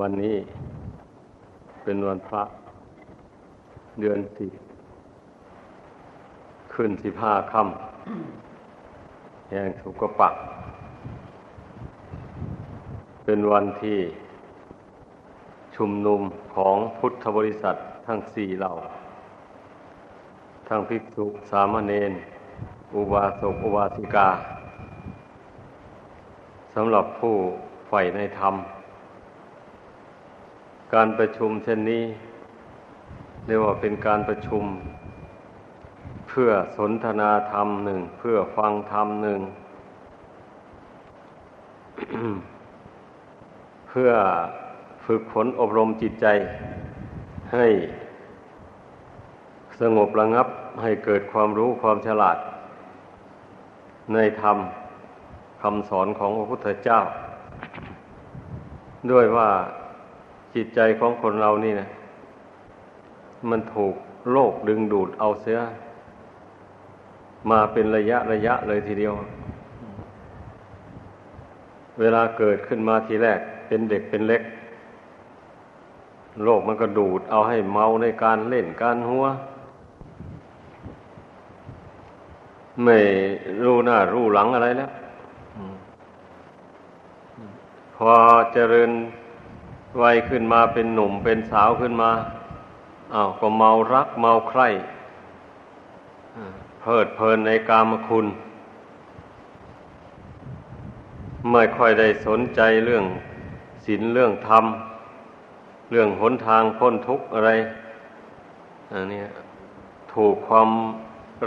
วันนี้เป็นวันพระเดือนสี่ขึ้นสิบห้าค่ำแห่งสุกปัก เป็นวันที่ชุมนุมของพุทธบริษัททั้งสี่เหล่า ทั้งภิกษุสามเณรอุบาสกอุบาสิกาสำหรับผู้ใฝ่ในธรรม การประชุมเช่นนี้ เรียกว่าเป็นการประชุม เพื่อสนทนาธรรมหนึ่ง เพื่อฟังธรรมหนึ่ง เพื่อฝึกฝนอบรมจิตใจให้สงบระงับให้เกิดความรู้ความฉลาด ในธรรมคำสอนของพระพุทธเจ้า ด้วยว่า จิตใจของคนเรานี่นะมันถูกโลกดึงดูดเอาเสียมาเป็นระยะระยะเลยทีเดียว เวลาเกิดขึ้นมาทีแรก เป็นเด็กเป็นเล็ก โลกมันก็ดูดเอาให้เมาในการเล่นการหัว ไม่รู้หน้ารู้หลังอะไรแล้ว พอเจริญ วัยขึ้นมาเป็นหนุ่มเป็นสาวขึ้นมาอา้าวก็เมารักเมาใคร่เพลิดเพลินในกามคุณ ไม่ค่อยได้สนใจเรื่องศีลเรื่องธรรม เรื่องหนทางพ้นทุกข์อะไรอันนี้ถูกความ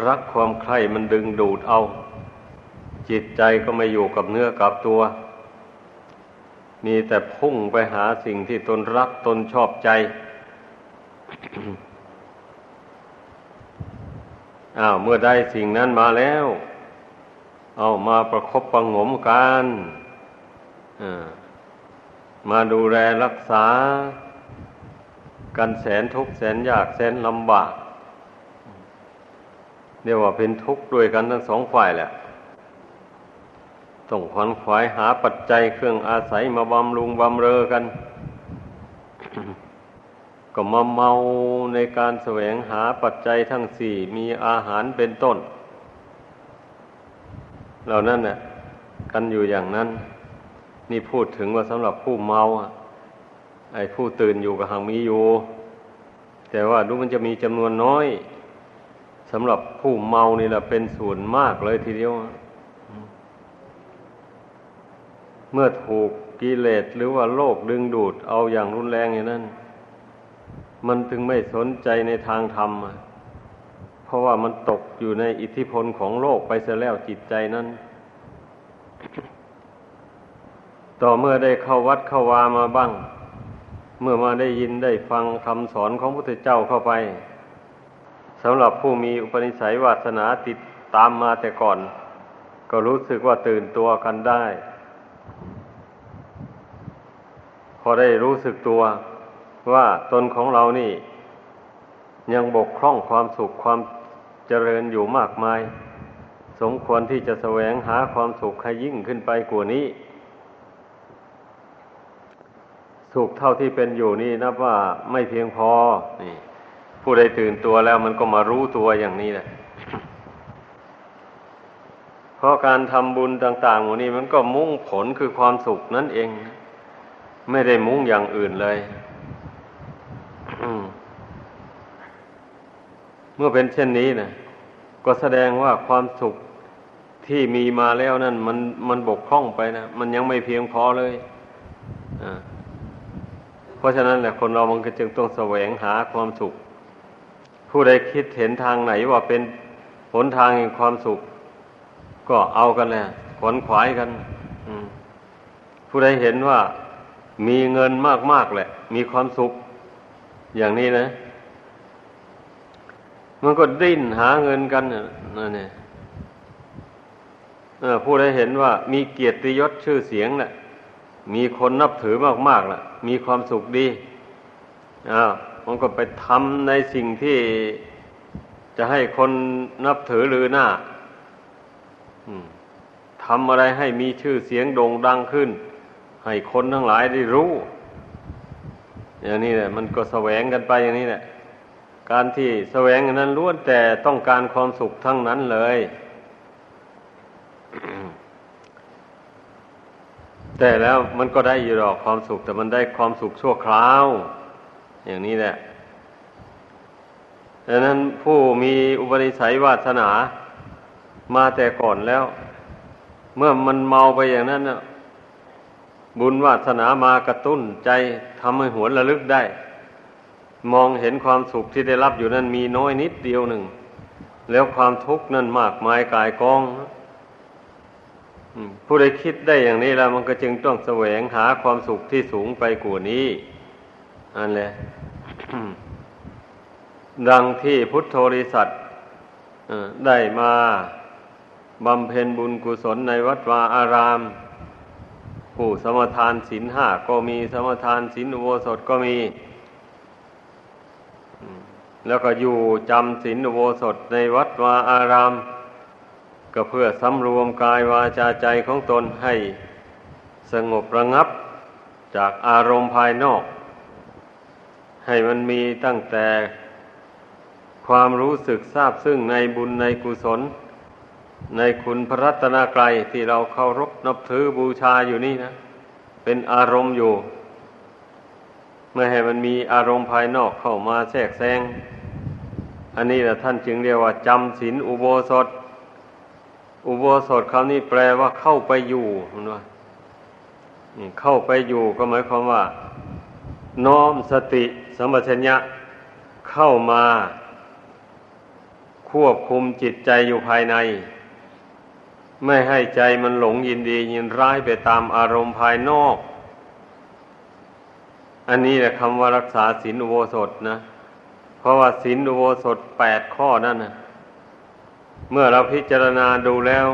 รักความใคร่มันดึงดูดเอา จิตใจก็ไม่อยู่กับเนื้อกับตัว มีแต่พุ่งไปหาสิ่งที่ตนรักตนชอบใจ อ้าว เมื่อได้สิ่งนั้นมาแล้ว เอามาประครบประงมกันมาดูแลรักษา กันแสนทุกข์แสนยากแสนลำบากเรียกว่าเป็นทุกข์ด้วยกันทั้งสองฝ่ายแหละ ต้องขวนขวายหาปัจจัยเครื่องอาศัยมาบำรุงบำเรอกัน ก็มาเมาในการแสวงหาปัจจัยทั้งสี่มีอาหารเป็นต้น เหล่านั้นน่ะ กันอยู่อย่างนั้น นี่พูดถึงว่าสำหรับผู้เมาไอ้ผู้ตื่นอยู่กับหังมีอยู่ แต่ว่าดูมันจะมีจำนวนน้อยสำหรับผู้เมานี่แหละเป็นส่วนมากเลยทีเดียว เมื่อถูกกิเลสหรือว่าโลกดึงดูดเอาอย่างรุนแรงอย่างนั้น มันถึงไม่สนใจในทางธรรม เพราะว่ามันตกอยู่ในอิทธิพลของโลกไปเสียแล้วจิตใจนั้น ต่อเมื่อได้เข้าวัดเข้าวามาบ้าง เมื่อมาได้ยินได้ฟังคำสอนของพระพุทธเจ้าเข้าไปสำหรับผู้มีอุปนิสัยวาสนาติดตามมาแต่ก่อน ก็รู้สึกว่าตื่นตัวกันได้ พ อได้รู้สึกตัวว่าตนของเรานี่ ยังบกพร่องความสุขความเจริญอยู่มากมาย สมควรที่จะแสวงหาความสุขให้ยิ่งขึ้นไปกว่านี้ สุขเท่าที่เป็นอยู่นี่นับว่าไม่เพียงพอนี่ผู้ใดตื่นตัวแล้วมันก็มารู้ตัวอย่างนี้แหละเพราะการทำบุญต่างๆหมดนี้มันก็มุ่งผลคือความสุขนั่นเอง ไม่ได้มุ่งอย่างอื่นเลยเมื่อเป็นเช่นนี้นะก็แสดงว่าความสุขที่มีมาแล้วนั่น มันมันบกพร่องไปนะมันยังไม่เพียงพอเลยเพราะฉะนั้นแหละคนเรามันก็จึงต้องแสวงหาความสุข ผู้ใดคิดเห็นทางไหนว่าเป็นหนทางแห่งความสุข ก็เอากันแหละขวนขวายกันผู้ใดเห็นว่า มีเงินมากๆแหละ มีความสุข อย่างนี้นะ มันก็ดิ้นหาเงินกันนั่นเองผู้ใดเห็นว่ามีเกียรติยศชื่อเสียงแหละมีคนนับถือมากๆแหละมีความสุขดีอ้าวมันก็ไปทำในสิ่งที่จะให้คนนับถือหรือหน้าทำอะไรให้มีชื่อเสียงโด่งดังขึ้น ให้คนทั้งหลายได้รู้ อย่างนี้แหละ มันก็แสวงกันไปอย่างนี้แหละ การที่แสวงนั้นล้วนแต่ต้องการความสุขทั้งนั้นเลย แต่แล้วมันก็ได้อยู่หรอกความสุข แต่มันได้ความสุขชั่วคราว อย่างนี้แหละดังนั้นผู้มีอุปนิสัยวาสนามาแต่ก่อนแล้ว เมื่อมันเมาไปอย่างนั้นนะ บุญวาสนามากระตุ้นใจทำให้หวนระลึกได้ มองเห็นความสุขที่ได้รับอยู่นั้นมีน้อยนิดเดียวหนึ่ง แล้วความทุกข์นั้นมากมายกายกองผู้ใดคิดได้อย่างนี้แล้วมันก็จึงต้องแสวงหาความสุขที่สูงไปกว่านี้อันแหละดังที่พุทโธริสัตได้มาบำเพ็ญบุญกุศลในวัดวาอาราม ผู้สมทานศีลห้าก็มีสมทานศีลอุโบสถก็มี แล้วก็อยู่จำศีลอุโบสถในวัดวาอาราม ก็เพื่อสำรวมกายวาจาใจของตนให้สงบระงับจากอารมณ์ภายนอก ให้มันมีตั้งแต่ความรู้สึกทราบซึ่งในบุญในกุศล ในคุณพระรัตนกรัยที่เราเคารพนับถือบูชาอยู่นี่นะ เป็นอารมณ์อยู่ ไม่ให้มันมีอารมณ์ภายนอกเข้ามาแทรกแซงอันนี้แหละท่านจึงเรียกว่าจำศีลอุโบสถ อุโบสถคำนี้แปลว่าเข้าไปอยู่มันว่าเข้าไปอยู่ก็หมายความว่า น้อมสติสมัชัญญะเข้ามา ควบคุมจิตใจอยู่ภายใน ไม่ให้ใจมันหลงยินดียินร้ายไปตามอารมณ์ภายนอก อันนี้แหละคำว่ารักษาศีลอุโบสถนะ เพราะว่าศีลอุโบสถแปดข้อนั่นนะเมื่อเราพิจารณาดูแล้ว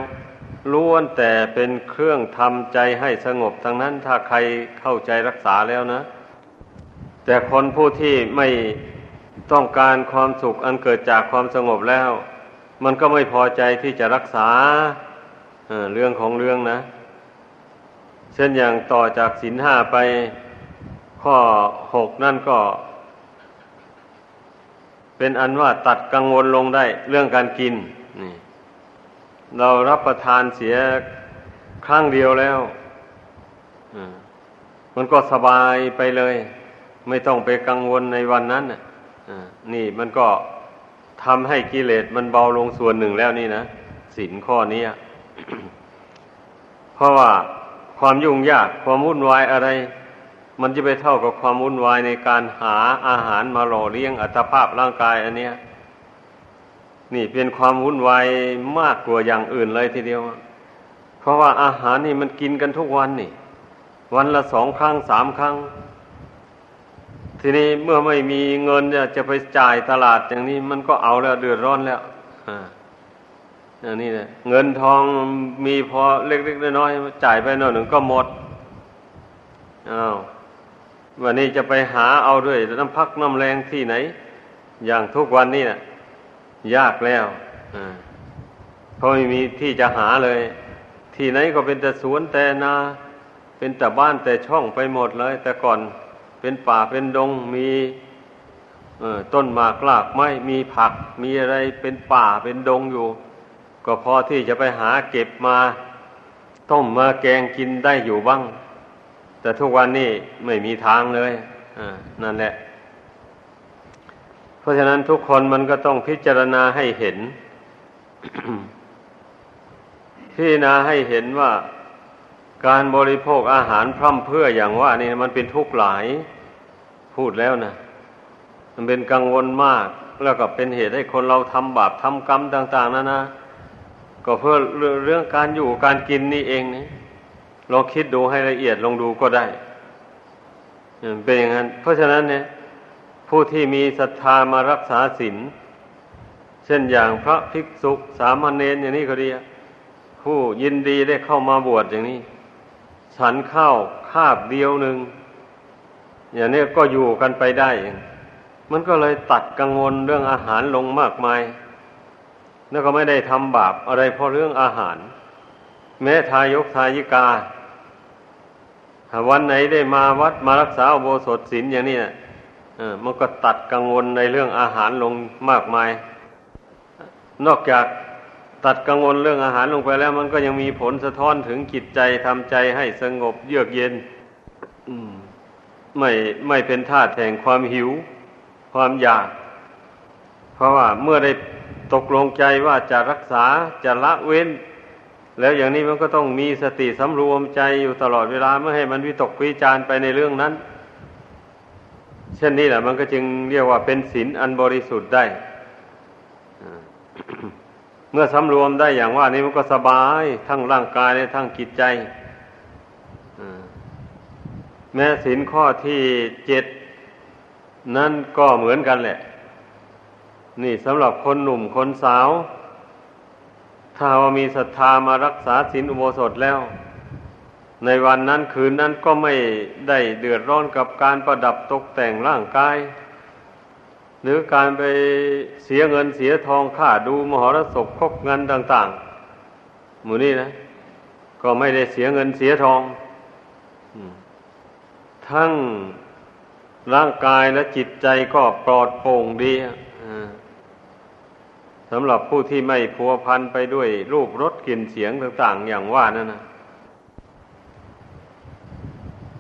ล้วนแต่เป็นเครื่องทำใจให้สงบทั้งนั้นถ้าใครเข้าใจรักษาแล้วนะ แต่คนผู้ที่ไม่ต้องการความสุขอันเกิดจากความสงบแล้ว มันก็ไม่พอใจที่จะรักษา เรื่องของเรื่องนะ เช่นอย่างต่อจากศีลห้าไปข้อหกนั่นก็ เป็นอันว่าตัดกังวลลงได้เรื่องการกินนี่เรารับประทานเสียครั้งเดียวแล้วมันก็สบายไปเลย ไม่ต้องไปกังวลในวันนั้นนี่มันก็ทำให้กิเลสมันเบาลงส่วนหนึ่งแล้วนี่นะสินข้อนี้ เพราะว่าความยุ่งยากความวุ่นวายอะไร มันจะไปเท่ากับความวุ่นวายในการหาอาหารมาหล่อเลี้ยงอัตภาพร่างกายอันเนี้ย นี่เป็นความวุ่นวายมากกว่าอย่างอื่นเลยทีเดียว เพราะว่าอาหารนี่มันกินกันทุกวันนี่ วันละสองครั้งสามครั้ง ทีนี้เมื่อไม่มีเงินจะไปจ่ายตลาดอย่างนี้ มันก็เอาแล้วเดือดร้อนแล้วอ่า อย่างนี้นะเงินทองมีพอเล็กๆน้อยๆจ่ายไปหน่อยหนึ่งก็หมดอ้าววันนี้จะไปหาเอาด้วยน้ำพักน้ำแรงที่ไหน อย่างทุกวันนี้นะ่ะ ยากแล้วเพราะไม่มีที่จะหาเลย ที่ไหนก็เป็นแต่สวนแต่นา เป็นแต่บ้านแต่ช่องไปหมดเลย แต่ก่อนเป็นป่าเป็นดงมีต้นหมากลากไม้มีผัก มีอะไรเป็นป่าเป็นดงอยู่ ก็พอที่จะไปหาเก็บมาต้มมาแกงกินได้อยู่บ้าง แต่ทุกวันนี้ไม่มีทางเลยนั่นแหละ เพราะฉะนั้นทุกคนมันก็ต้องพิจารณาให้เห็น พิจารณาให้เห็นว่าการบริโภคอาหารพร่ำเพื่ออย่างว่านี่มันเป็นทุกข์หลายพูดแล้วนะมันเป็นกังวลมาก แล้วก็เป็นเหตุให้คนเราทำบาปทำกรรมต่าง ๆนะนะ ก็เพื่อเรื่องการอยู่การกินนี่เองนี่ลองคิดดูให้ละเอียดลองดูก็ได้เป็นอย่างนั้น เพราะฉะนั้นเนี่ย ผู้ที่มีศรัทธามารักษาศีลเช่นอย่างพระภิกษุสามเณรอย่างนี้ก็ดีผู้ยินดีได้เข้ามาบวชอย่างนี้ ฉันข้าวคาบเดียวหนึ่งอย่างนี้ก็อยู่กันไปได้ มันก็เลยตัดกังวลเรื่องอาหารลงมากมาย แล้วก็ไม่ได้ทำบาปอะไรเพราะเรื่องอาหาร แม้ทายกทายิกาวันไหนได้มาวัดมารักษาอโบสถศีลอย่างนี้มันก็ตัดกังวลในเรื่องอาหารลงมากมาย นอกจากตัดกังวลเรื่องอาหารลงไปแล้ว มันก็ยังมีผลสะท้อนถึงจิตใจทำใจให้สงบเยือกเย็นไม่ไม่เป็นท่าแห่งความหิว ความอยาก เพราะว่าเมื่อได้ ตกลงใจว่าจะรักษาจะละเว้น แล้วอย่างนี้มันก็ต้องมีสติสำรวมใจอยู่ตลอดเวลาไม่ให้มันวิตกวิจารไปในเรื่องนั้น เช่นนี้แหละมันก็จึงเรียกว่าเป็นศีลอันบริสุทธิ์ได้ เมื่อสำรวมได้อย่างว่านี้มันก็สบายทั้งร่างกายและทั้งจิตใจแม้ศีลข้อที่เจ็ดนั่นก็เหมือนกันแหละ นี่สำหรับคนหนุ่มคนสาว ถ้าว่ามีศรัทธามารักษาศีลอุโบสถแล้ว ในวันนั้นคืนนั้นก็ไม่ได้เดือดร้อนกับการประดับตกแต่งร่างกาย หรือการไปเสียเงินเสียทองค่าดูมหรสพคบเงินต่าง ๆ หมู่นี้นะ ก็ไม่ได้เสียเงินเสียทอง ทั้งร่างกายและจิตใจก็ปลอดโปร่งดี สำหรับผู้ที่ไม่พัวพันไปด้วยรูปรสกลิ่นเสียงต่างๆ อย่างว่านั่นนะ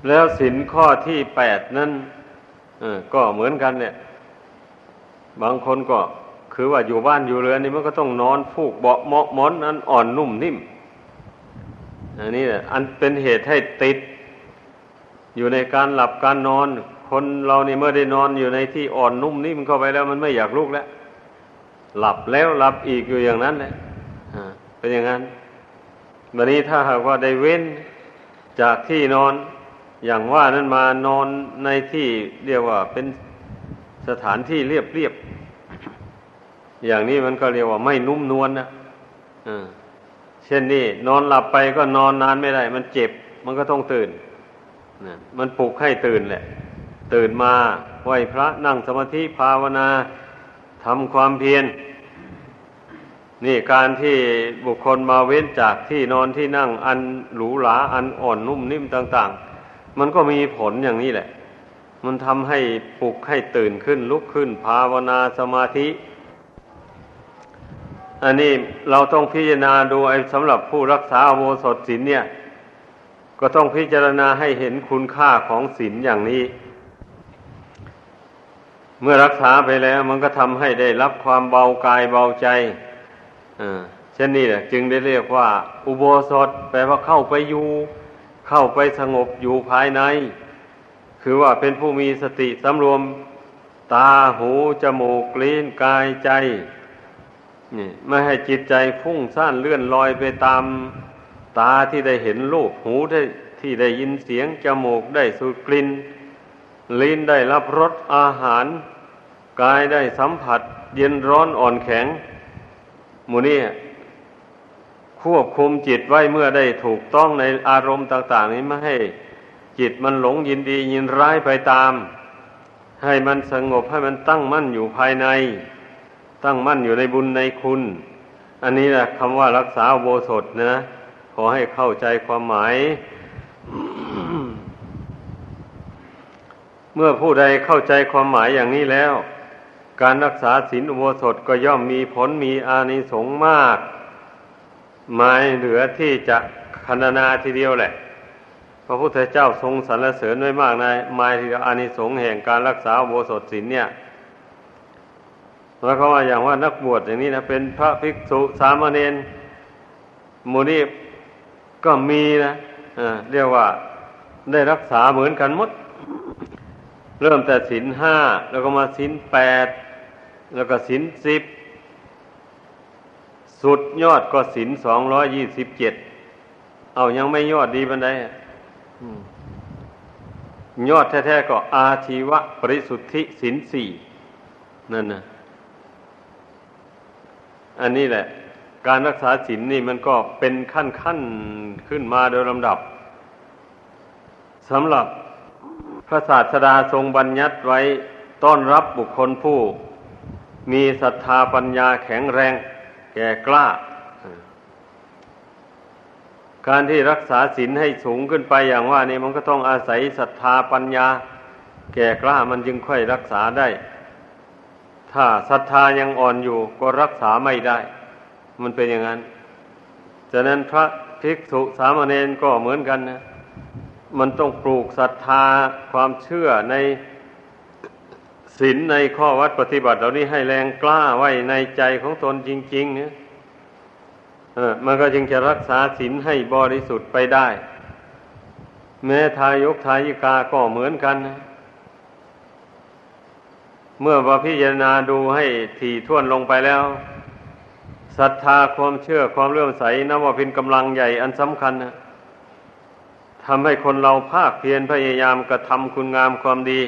แล้วสินข้อที่แปดนั้นก็เหมือนกันเนี่ย บางคนก็คือว่าอยู่บ้านอยู่เรือนนี่มันก็ต้องนอนฟูกเบาะเมาะมอนนั้นอ่อนนุ่มนิ่ม อันนี้แหละอันเป็นเหตุให้ติด อยู่ในการหลับการนอน คนเรานี่เมื่อได้นอนอยู่ในที่อ่อนนุ่มนิ่มเข้าไปแล้วมันไม่อยากลุกแล้ว หลับแล้วหลับอีกอยู่อย่างนั้นแหละเป็นอย่างนั้นวันนี้ถ้าหากว่าได้เว้นจากที่นอนอย่างว่านั้นมานอนในที่เรียกว่าเป็นสถานที่เรียบเรียบอย่างนี้มันก็เรียกว่าไม่นุ่มนวลนะเช่นนี้นอนหลับไปก็นอนนานไม่ได้ มันเจ็บ มันก็ต้องตื่นมันปลุกให้ตื่นแหละ ตื่นมาไหวพระนั่งสมาธิภาวนา ทำความเพียรนี่การที่บุคคลมาเว้นจากที่นอนที่นั่งอันหรูหราอันอ่อนนุ่มนิ่มต่าง ๆ มันก็มีผลอย่างนี้แหละ มันทำให้ปลุกให้ตื่นขึ้นลุกขึ้น ภาวนาสมาธิ อันนี้เราต้องพิจารณาดูไอ้สำหรับผู้รักษาโมสถศีลเนี่ย ก็ต้องพิจารณาให้เห็นคุณค่าของศีลอย่างนี้ เมื่อรักษาไปแล้ว มันก็ทำให้ได้รับความเบากายเบาใจเช่นนี้แหละจึงได้เรียกว่า อุโบสถแปลว่าเข้าไปอยู่เข้าไปสงบอยู่ภายใน คือว่าเป็นผู้มีสติสำรวมตาหูจมูกลิ้นกายใจนี่ไม่ให้จิตใจฟุ้งซ่านเลื่อนลอยไปตามตาที่ได้เห็นรูปหูได้ที่ได้ยินเสียงจมูกได้สูดกลิ่น ลิ้นได้รับรสอาหาร กายได้สัมผัส เย็นร้อนอ่อนแข็งหมูนี่ควบคุมจิตไว้เมื่อได้ถูกต้องในอารมณ์ต่าง ๆ นี้ไม่ให้ จิตมันหลงยินดียินร้ายไปตาม ให้มันสงบให้มันตั้งมั่นอยู่ภายใน ตั้งมั่นอยู่ในบุญในคุณ อันนี้แหละคำว่ารักษาโบสถนะขอให้เข้าใจความหมาย เมื่อผู้ใดเข้าใจความหมายอย่างนี้แล้ว การรักษาศีลอุโบสถก็ย่อมมีผลมีอานิสงส์มากหมายเหลือที่จะคณนาทีเดียวแหละ พระพุทธเจ้าทรงสรรเสริญไว้มากในหมายถึงอานิสงส์แห่งการรักษาโบสถศีลเนี่ยแล้วเขาว่าอย่างว่านักบวชอย่างนี้นะเป็นพระภิกษุสามเณรมูนี่ก็มีนะะเรียกว่าได้รักษาเหมือนกันหมด เริ่มแต่ศีลห้าแล้วก็มาศีลแปดแล้วก็ศีลสิบสุดยอดก็ศีลสองร้อยยี่สิบเจ็ดเอายังไม่ยอดดีบันไดยอดแท้ๆก็อาชีวะปริสุทธิสินสี่นั่นนะอันนี้แหละ การรักษาศีลนนี่มันก็เป็นขั้นขั้นขึ้นมาโดยลำดับสำหรับ พระศาสดาทรงบัญญัติไว้ต้อนรับบุคคลผู้ มีศรัทธาปัญญาแข็งแรง แก่กล้า การที่รักษาศีลให้สูงขึ้นไปอย่างว่านี่มันก็ต้องอาศัยศรัทธาปัญญา แก่กล้ามันจึงค่อยรักษาได้ ถ้าศรัทธายังอ่อนอยู่ก็รักษาไม่ได้ มันเป็นอย่างนั้น ฉะนั้นพระภิกษุสามเณรก็เหมือนกันนะ มันต้องปลูกศรัทธาความเชื่อในศีลในข้อวัดปฏิบัติเหล่านี้ให้แรงกล้าไว้ในใจของตนจริง ๆ เนี่ยเออมันก็จึงจะรักษาศีลให้บริสุทธิ์ไปได้ แม้ทายกทายิกาก็เหมือนกันนะเมื่อว่าพิจารณาดูให้ถี่ถ้วนลงไปแล้วศรัทธาความเชื่อความเลื่อมใสนับว่าเป็นกำลังใหญ่อันสำคัญนะ ทำให้คนเราภาคเพียรพยายามกระทำคุณงามความดี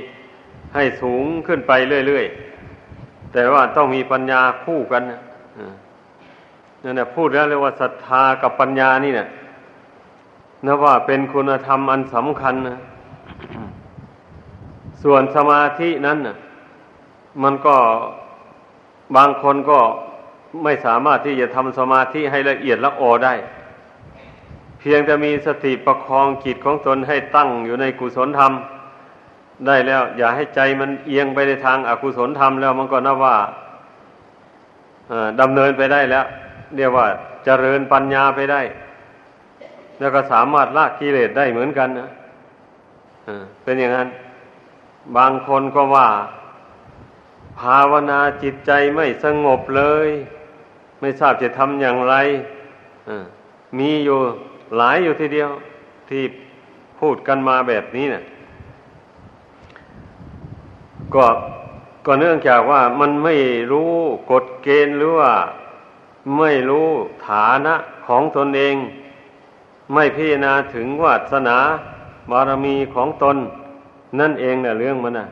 ให้สูงขึ้นไปเรื่อยๆ แต่ว่าต้องมีปัญญาคู่กันนะนั่นแหละพูดแล้วเรียกว่าศรัทธากับปัญญานี่เนะนับว่าเป็นคุณธรรมอันสำคัญนะส่วนสมาธินั้นนะมันก็บางคนก็ไม่สามารถที่จะทำสมาธิให้ละเอียดละออได้ พียงจะมีสติประคองจิตของตนให้ตั้งอยู่ในกุศลธรรม ได้แล้ว อย่าให้ใจมันเอียงไปในทางอากุศลธรรมแล้วมันก็นับว่าดำเนินไปได้แล้ว เรียกว่าเจริญปัญญาไปได้ แล้วก็สามารถละกิเลสได้เหมือนกันนะเป็นอย่างนั้น บางคนก็ว่า ภาวนาจิตใจไม่สงบเลย ไม่ทราบจะทำอย่างไรมีอยู่ หลายอยู่ทีเดียวที่พูดกันมาแบบนี้เนะี่ยก็ก็เนื่องจากว่ามันไม่รู้กฎเกณฑ์หรือว่าไม่รู้ฐานะของตนเอง ไม่พิจารณาถึงวาสนาบารมีของตน นั่นเองนะเรื่องมันนะ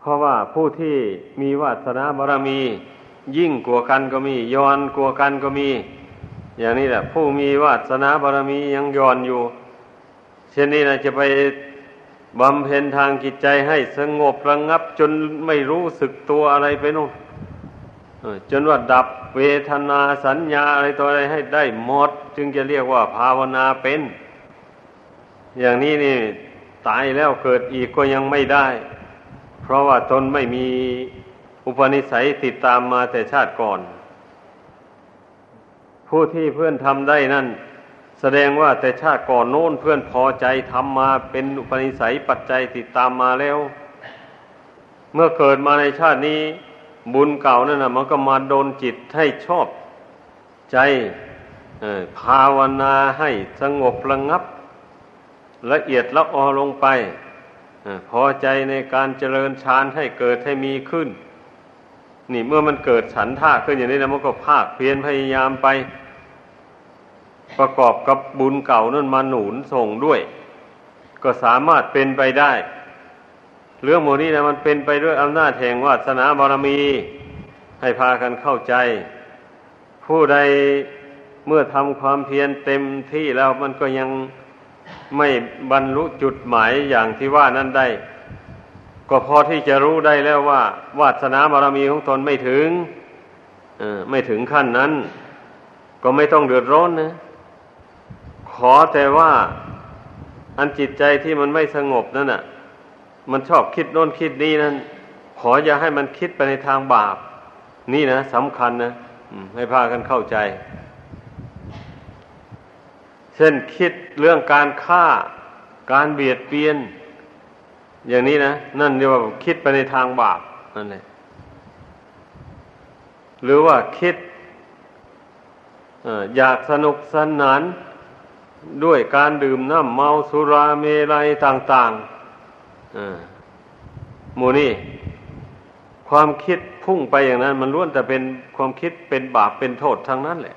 เพราะว่าผู้ที่มีวาสนาบารมี ยิ่งกลัวกันก็มีย้อนกลัวกันก็มี อย่างนี้แหละ ผู้มีวาสนาบารมียังย้อนอยู่ เช่นนี้นะจะไปบำเพ็ญทางจิตใจให้สงบระงงับ จนไม่รู้สึกตัวอะไรไปนู่นจนว่าดับเวทนาสัญญาอะไรตัวอะไรให้ได้หมด จึงจะเรียกว่าภาวนาเป็น อย่างนี้นี่ตายแล้วเกิดอีกก็ยังไม่ได้ เพราะว่าตนไม่มีอุปนิสัยติดตามมาแต่ชาติก่อน ผู้ที่เพื่อนทำได้นั่น แสดงว่าแต่ชาติก่อนโน้นเพื่อนพอใจทำมาเป็นอุปนิสัยปัจจัยติดตามมาแล้ว เมื่อเกิดมาในชาตินี้บุญเก่านั่นนะมันก็มาโดนจิตให้ชอบใจภาวนาให้สงบระงับ ละเอียดละออลงไปพอใจในการเจริญฌานให้เกิดให้มีขึ้น นี่เมื่อมันเกิดฉันท่าขึ้นอย่างนี้แล้วมันก็ภาคเพียรพยายามไป ประกอบกับบุญเก่านั่นมาหนุนส่งด้วย ก็สามารถเป็นไปได้ เรื่องโมนี้นะมันเป็นไปด้วยอำนาจแห่งวาสนาบารมี ให้พากันเข้าใจ ผู้ใดเมื่อทำความเพียรเต็มที่แล้วมันก็ยังไม่บรรลุจุดหมายอย่างที่ว่านั้นได้ ก็พอที่จะรู้ได้แล้วว่า วาสนาบารมีของตนไม่ถึงไม่ถึงขั้นนั้น ก็ไม่ต้องเดือดร้อนนะ ขอแต่ว่าอันจิตใจที่มันไม่สงบนั่นน่ะ มันชอบคิดโน้นคิดนี้นั้นขออย่าให้มันคิดไปในทางบาป นี่นะสำคัญนะให้พากันเข้าใจ เช่นคิดเรื่องการฆ่า การเบียดเบียน อย่างนี้นะนั่นเรียกว่าคิดไปในทางบาปนั่นแหละหรือว่าคิดอยากสนุกสนานด้วยการดื่มน้ำเมาสุราเมลัยต่างๆหมูนี่ ความคิดพุ่งไปอย่างนั้น มันล้วนแต่เป็นความคิดเป็นบาปเป็นโทษทั้งนั้นแหละ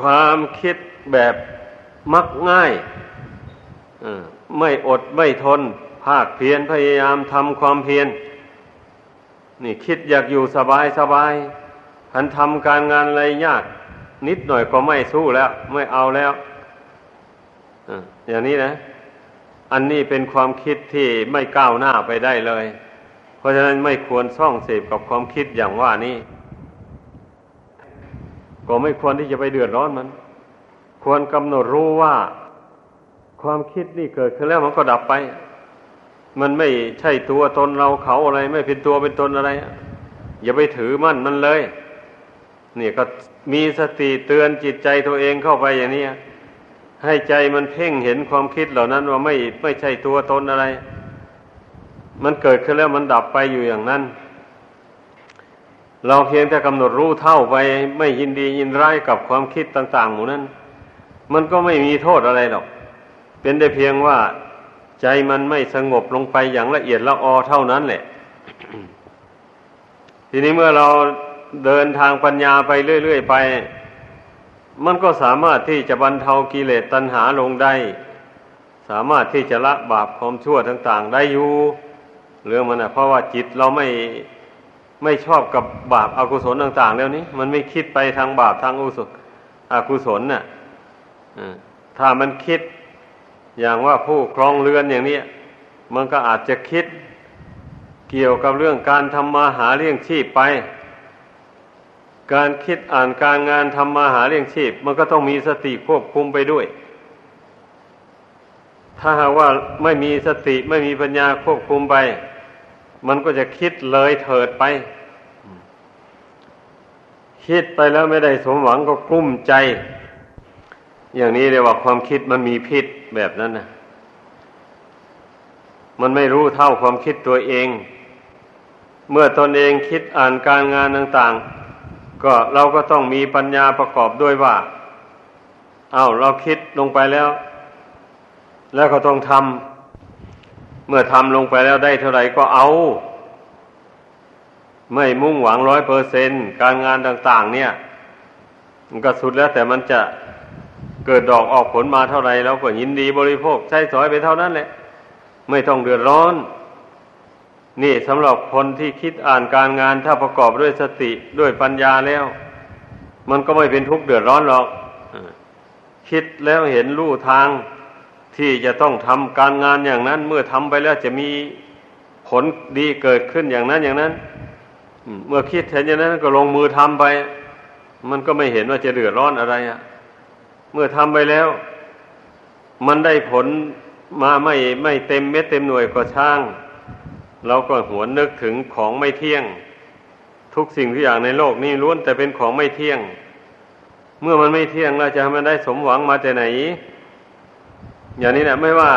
ความคิดแบบมักง่าย ไม่อดไม่ทน ภาคเพียรพยายามทำความเพียรนี่คิดอยากอยู่สบายสบายพันทำการงานอะไรยาก นิดหน่อยก็ไม่สู้แล้ว ไม่เอาแล้วอย่างนี้นะ อันนี้เป็นความคิดที่ไม่ก้าวหน้าไปได้เลย เพราะฉะนั้นไม่ควรซ่องเสพกับความคิดอย่างว่านี้ ก็ไม่ควรที่จะไปเดือดร้อนมัน ควรกำหนดรู้ว่า ความคิดนี่เกิดขึ้นแล้วมันก็ดับไป มันไม่ใช่ตัวตนเราเขาอะไร ไม่เป็นตัวเป็นตนอะไร อย่าไปถือมั่นมันเลย เนี่ยก็มีสติเตือนจิตใจตัวเองเข้าไปอย่างนี้ให้ใจมันเพ่งเห็นความคิดเหล่านั้นว่าไม่ไม่ใช่ตัวตนอะไร มันเกิดขึ้นแล้วมันดับไปอยู่อย่างนั้น เราเพียงแต่กำหนดรู้เท่าไป ไม่ยินดียินร้ายกับความคิดต่าง ๆ หมู่นั้น มันก็ไม่มีโทษอะไรหรอก เป็นได้เพียงว่าใจมันไม่สงบลงไปอย่างละเอียดละออเท่านั้นแหละ ทีนี้เมื่อเราเดินทางปัญญาไปเรื่อยๆไป มันก็สามารถที่จะบรรเทากิเลสตัณหาลงได้ สามารถที่จะละบาปความชั่วต่าง ๆ ได้อยู่เรื่องมันนะเพราะว่าจิตเราไม่ไม่ชอบกับบาปอากุศลต่าง ๆ แล้วนี้ มันไม่คิดไปทางบาปทางอุศอกุศลน่ะถ้ามันคิด อย่างว่าผู้ครองเรือนอย่างนี้มันก็อาจจะคิดเกี่ยวกับเรื่องการทำมาหาเลี้ยงชีพไป การคิดอ่านการงานทำมาหาเลี้ยงชีพ มันก็ต้องมีสติควบคุมไปด้วย ถ้าหากว่าไม่มีสติไม่มีปัญญาควบคุมไป มันก็จะคิดเลยเถิดไป คิดไปแล้วไม่ได้สมหวังก็กลุ้มใจ อย่างนี้เรียกว่าความคิดมันมีพิษ แบบนั้นนะมันไม่รู้เท่าความคิดตัวเอง เมื่อตนเองคิดอ่านการงานต่าง ๆ ก็เราก็ต้องมีปัญญาประกอบด้วยว่า เอาเราคิดลงไปแล้ว แล้วก็ต้องทำเมื่อทำลงไปแล้วได้เท่าไหร่ก็เอา ไม่มุ่งหวังร้อยเปอร์เซนการงานต่าง ๆ เนี่ย มันก็สุดแล้วแต่มันจะ เกิดดอกออกผลมาเท่าไร่เราก็ยินดีบริโภคใช้สอยไปเท่านั้นแหละ ไม่ต้องเดือดร้อน นี่สำหรับคนที่คิดอ่านการงานถ้าประกอบด้วยสติด้วยปัญญาแล้ว มันก็ไม่เป็นทุกข์เดือดร้อนหรอกคิดแล้วเห็นลู่ทางที่จะต้องทำการงานอย่างนั้น เมื่อทำไปแล้วจะมีผลดีเกิดขึ้นอย่างนั้นอย่างนั้นเมื่อคิดเห็นอย่างนั้นก็ลงมือทำไป มันก็ไม่เห็นว่าจะเดือดร้อนอะไรอะ่ะ เมื่อทำไปแล้ว มันได้ผลมาไม่ไม่เต็มเม็ดเต็มหน่วยก็ช่าง เราก็หวนนึกถึงของไม่เที่ยง ทุกสิ่งทุกอย่างในโลกนี้ล้วนแต่เป็นของไม่เที่ยง เมื่อมันไม่เที่ยงเราจะให้มันได้สมหวังมาแต่ไหน อย่างนี้นะไม่ว่า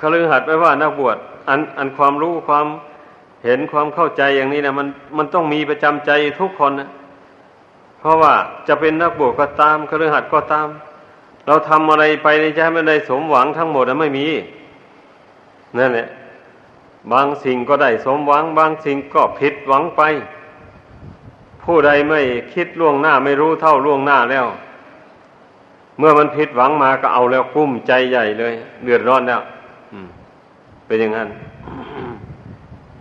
คฤหัสถ์ไม่ว่านักบวชอันอันความรู้ความเห็นความเข้าใจอย่างนี้นะมันมันต้องมีประจำใจทุกคนนะ เพราะว่าจะเป็นนักบวชก็ตามคฤหัสถ์ก็ตาม เราทำอะไรไปในใจไม่ได้สมหวังทั้งหมดนะไม่มีนั่นแหละบางสิ่งก็ได้สมหวัง บางสิ่งก็ผิดหวังไป ผู้ใดไม่คิดล่วงหน้าไม่รู้เท่าล่วงหน้าแล้ว เมื่อมันผิดหวังมาก็เอาแล้วกุ้มใจใหญ่เลย เดือดร้อนแล้วเป็นอย่างนั้น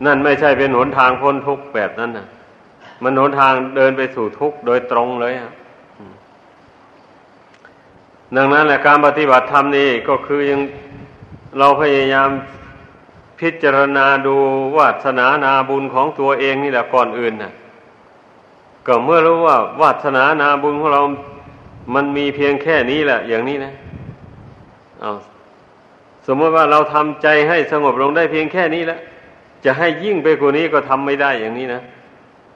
นั่นไม่ใช่เป็นหนทางพ้นทุกข์แบบนั้นนะ มันหนทางเดินไปสู่ทุกข์โดยตรงเลยดังนั้นแหละการปฏิบัติธรรมนี่ก็คือยังเราพยายามพิจารณาดูวาสนานาบุญของตัวเองนี่แหละก่อนอื่นนะก็เมื่อรู้ว่าวาสนานาบุญของเรา มันมีเพียงแค่นี้แหละ อย่างนี้นะเอาสมมติว่าเราทำใจให้สงบลงได้เพียงแค่นี้แล้วจะให้ยิ่งไปกว่านี้ก็ทำไม่ได้อย่างนี้นะ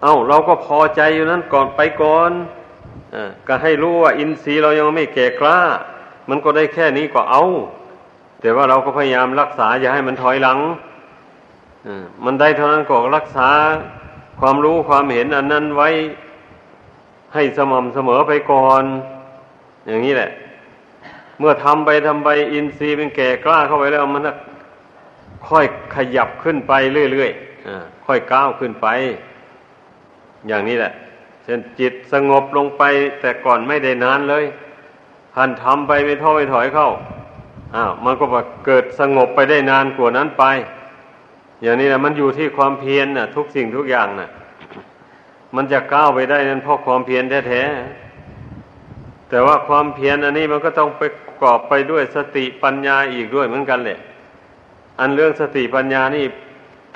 เอาเราก็พอใจอยู่นั้นก่อนไปก่อนอก็ให้รู้ว่า อินทรีย์เรายังไม่แก่กล้า มันก็ได้แค่นี้ก็เอา แต่ว่าเราก็พยายามรักษาอย่าให้มันถอยหลังมันได้เท่านั้นก็รักษาความรู้ความเห็นอันนั้นไว้ให้สม่ำเสมอไปก่อน อย่างนี้แหละ เมื่อทำไปทำไปอินทรีย์เป็นแก่กล้าเข้าไปแล้วมันค่อยขยับขึ้นไปเรื่อยๆค่อยก้าวขึ้นไป อย่างนี้แหละ เช่นจิตสงบลงไปแต่ก่อนไม่ได้นานเลยพันทำไปไม่ท้อไม่ถอยเข้าอ้าวมันก็เกิดสงบไปได้นานกว่านั้นไป อย่างนี้แหละมันอยู่ที่ความเพียรน่ะ ทุกสิ่งทุกอย่างน่ะ มันจะก้าวไปได้นั้นเพราะความเพียรแท้ๆแต่ว่าความเพียรอันนี้มันก็ต้องไปประกอบไปด้วยสติปัญญาอีกด้วยเหมือนกันแหละอันเรื่องสติปัญญานี่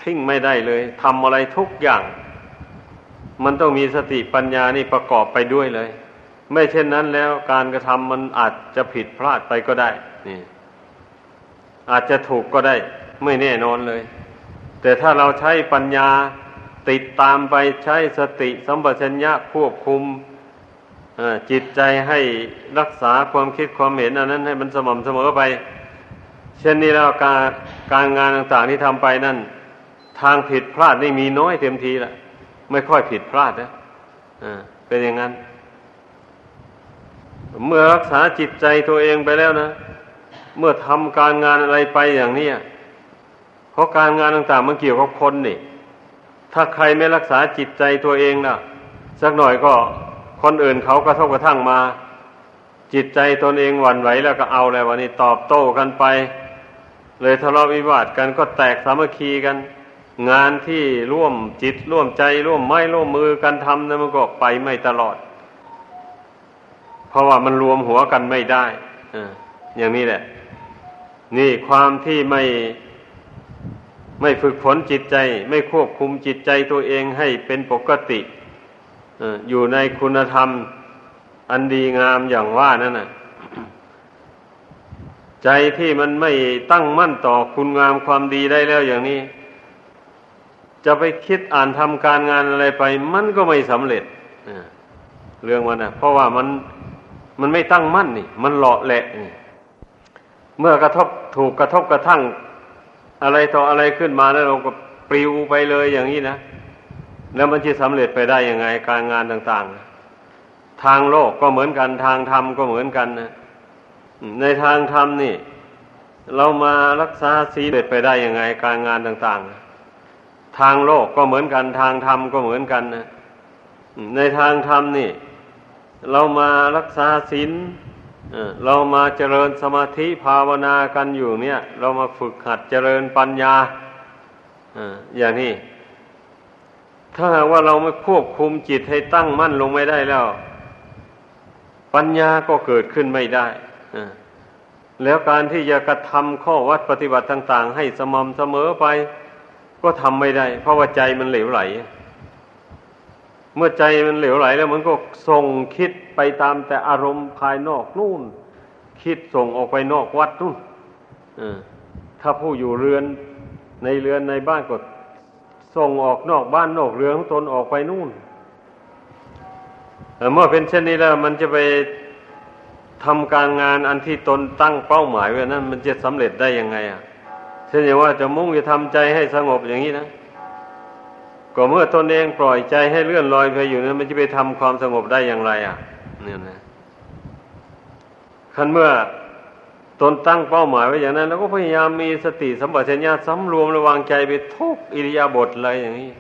ทิ้งไม่ได้เลยทำอะไรทุกอย่าง มันต้องมีสติปัญญานี่ประกอบไปด้วยเลย ไม่เช่นนั้นแล้วการกระทำมันอาจจะผิดพลาดไปก็ได้ นี่ อาจจะถูกก็ได้ ไม่แน่นอนเลย แต่ถ้าเราใช้ปัญญาติดตามไปใช้สติสัมปชัญญะควบคุมจิตใจให้รักษาความคิดความเห็นอันนั้น ให้มันสม่ำเสมอไป เช่นนี้แล้วการการงานต่างๆที่ทำไปนั่น ทางผิดพลาดนี่มีน้อยเต็มทีละ ไม่ค่อยผิดพลาดนะเป็นอย่างนั้น เมื่อรักษาจิตใจตัวเองไปแล้วนะ เมื่อทำการงานอะไรไปอย่างนี้เพราะการงานต่างๆมันเกี่ยวกับคนนี่ ถ้าใครไม่รักษาจิตใจตัวเองนะสักหน่อยก็คนอื่นเขากระทบกระทั่งมา จิตใจตนเองหวั่นไหวแล้วก็เอาแล้ววันนี้ตอบโต้กันไป เลยทะเลาะวิวาทกันก็แตกสามัคคีกัน งานที่ร่วมจิตร่วมใจร่วมไม้ร่วมมือกันทำนะมันก็ไปไม่ตลอด เพราะว่ามันรวมหัวกันไม่ได้ออย่างนี้แหละ นี่ความที่ไม่ไม่ฝึกฝนจิตใจ ไม่ควบคุมจิตใจตัวเองให้เป็นปกติอยู่ในคุณธรรม อันดีงามอย่างว่านั่นน่ะ ใจที่มันไม่ตั้งมั่นต่อคุณงามความดีได้แล้วอย่างนี้ จะไปคิดอ่านทำการงานอะไรไป มันก็ไม่สำเร็จเรื่องมันนะเพราะว่ามันมันไม่ตั้งมั่นนี่ มันหล่อแหละนี่เมื่อกระทบถูกกระทบกระทั่ง อะไรต่ออะไรขึ้นมาแล้วเราก็ปลิวไปเลยอย่างนี้นะแล้วมันจะสำเร็จไปได้ยังไง การงานต่างๆ ทางโลกก็เหมือนกัน ทางธรรมก็เหมือนกันนะในทางธรรมนี่ เรามารักษาศีลเด็ดไปได้ยังไง การงานต่างๆ ทางโลกก็เหมือนกัน ทางธรรมก็เหมือนกันนะในทางธรรมนี่ เรามารักษาศีลเรามาเจริญสมาธิภาวนากันอยู่เนี่ย เรามาฝึกหัดเจริญปัญญาอย่างนี้ ถ้าหากว่าเราไม่ควบคุมจิตให้ตั้งมั่นลงไม่ได้แล้ว ปัญญาก็เกิดขึ้นไม่ได้แล้วการที่จะกระทำข้อวัดปฏิบัติต่าง ๆ ให้สม่ำเสมอไป ก็ทำไม่ได้ เพราะว่าใจมันเหลวไหล เมื่อใจมันเหลวไหลแล้วมันก็ส่งคิดไปตามแต่อารมณ์ภายนอกนู่น คิดส่งออกไปนอกวัดนู่นถ้าผู้อยู่เรือนในเรือนในบ้านก็ส่งออกนอกบ้านนอกเรือนของตนออกไปนู่นเมื่อเป็นเช่นนี้แล้ว มันจะไปทำการงานอันที่ตนตั้งเป้าหมายไว้นั้น มันจะสำเร็จได้ยังไงอะ ช่นอย่างว่าจะมุ่งจะทำใจให้สงบอย่างนี้นะก็เมื่อตนเองปล่อยใจให้เลื่อนลอยไปอยู่นั้นมันจะไปทำความสงบได้อย่างไร อะเนี่ยนะคันเมื่อตนตั้งเป้าหมายไว้อย่างนั้น แล้วก็พยายามมีสติสัมปชัญญะสำรวมระวังใจไปทุกอิริยาบถอะไรอย่างนี้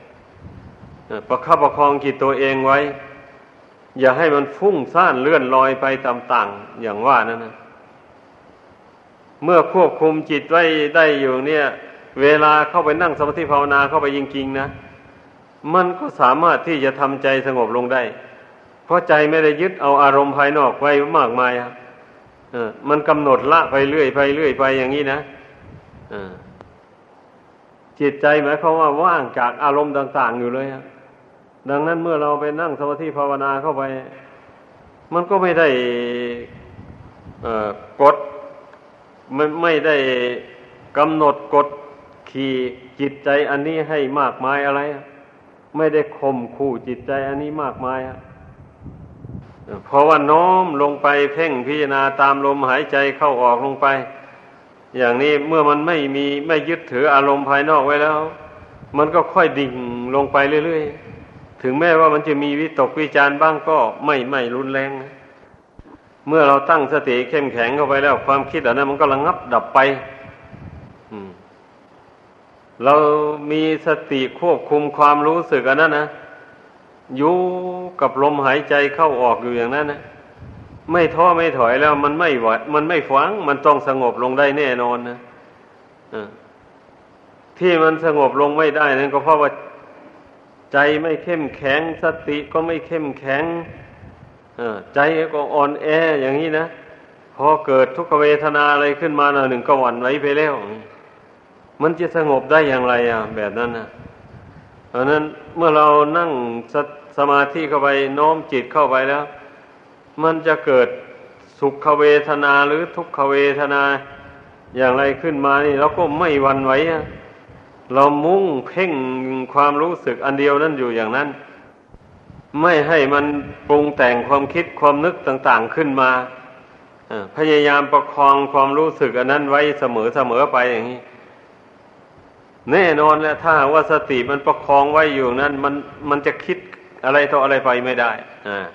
ประคับประคองจิตตัวเองไว้ อย่าให้มันฟุ้งซ่านเลื่อนลอยไปตามต่างอย่างว่านั่นนะ เมื่อควบคุมจิตไว้ได้อยู่เนี่ย เวลาเข้าไปนั่งสมาธิภาวนาเข้าไปจริงๆนะ มันก็สามารถที่จะทำใจสงบลงได้ เพราะใจไม่ได้ยึดเอาอารมณ์ภายนอกไว้มากมายอะมันกำหนดละไปเรื่อยไปเรื่อยไปอย่างนี้นะจิตใจหมายความว่าว่างจากอารมณ์ต่าง ๆ อยู่เลยดังนั้นเมื่อเราไปนั่งสมาธิภาวนาเข้าไป มันก็ไม่ได้กด ไม่ไม่ได้กำหนดกดขี่จิตใจอันนี้ให้มากมายอะไร ไม่ได้ข่มขู่จิตใจอันนี้มากมายเพราะว่าน้อมลงไปเพ่งพิจารณาตามลมหายใจเข้าออกลงไป อย่างนี้เมื่อมันไม่มีไม่ยึดถืออารมณ์ภายนอกไว้แล้ว มันก็ค่อยดิ่งลงไปเรื่อยๆ ถึงแม้ว่ามันจะมีวิตกวิจารบ้างก็ไม่ไม่รุนแรง เมื่อเราตั้งสติเข้มแข็งเข้าไปแล้ว ความคิดอันนั้นมันก็ระงับดับไปเรามีสติควบคุมความรู้สึกอันนั้นนะอยู่กับลมหายใจเข้าออกอยู่อย่างนั้นนะไม่ท้อไม่ถอยแล้วมันไม่หวมันไม่ฟังมันต้องสงบลงได้แน่นอนนะที่มันสงบลงไม่ได้นั่นก็เพราะว่าใจไม่เข้มแข็ง สติก็ไม่เข้มแข็ง ใจก็อ่อนแออย่างนี้นะพอเกิดทุกขเวทนาอะไรขึ้นมาหนึ่งก็หวั่นไหวไปแล้ว มันจะสงบได้อย่างไรอะ แบบนั้นนะเพราะนั้นเมื่อเรานั่งสสมาธิเข้าไปโน้มจิตเข้าไปแล้ว มันจะเกิดสุขเวทนาหรือทุกขเวทนาอย่างไรขึ้นมานี่เราก็ไม่หวั่นไหวเรามุ่งเพ่งความรู้สึกอันเดียวนั่นอยู่อย่างนั้น ไม่ให้มันปรุงแต่งความคิดความนึกต่าง ๆขึ้นมาพยายามประคองความรู้สึกอันนั้นไว้เสมอเสมอไปอย่างนี้ แน่นอนแล้วถ้าว่าสติมันประคองไว้อยู่นั้น มันมันจะคิดอะไรต่ออะไรไปไม่ได้อ่า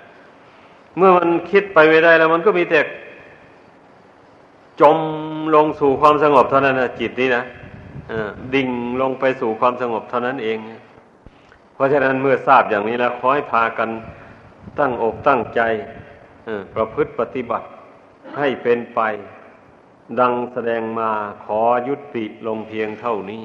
เมื่อมันคิดไปไม่ได้แล้ว มันก็มีแต่จมลงสู่ความสงบเท่านั้นนะจิตนี้นะดิ่งลงไปสู่ความสงบเท่านั้นเอง เพราะฉะนั้นเมื่อทราบอย่างนี้แล้วขอให้พากันตั้งอกตั้งใจประพฤติปฏิบัติให้เป็นไป ดังแสดงมาขอยุติลงเพียงเท่านี้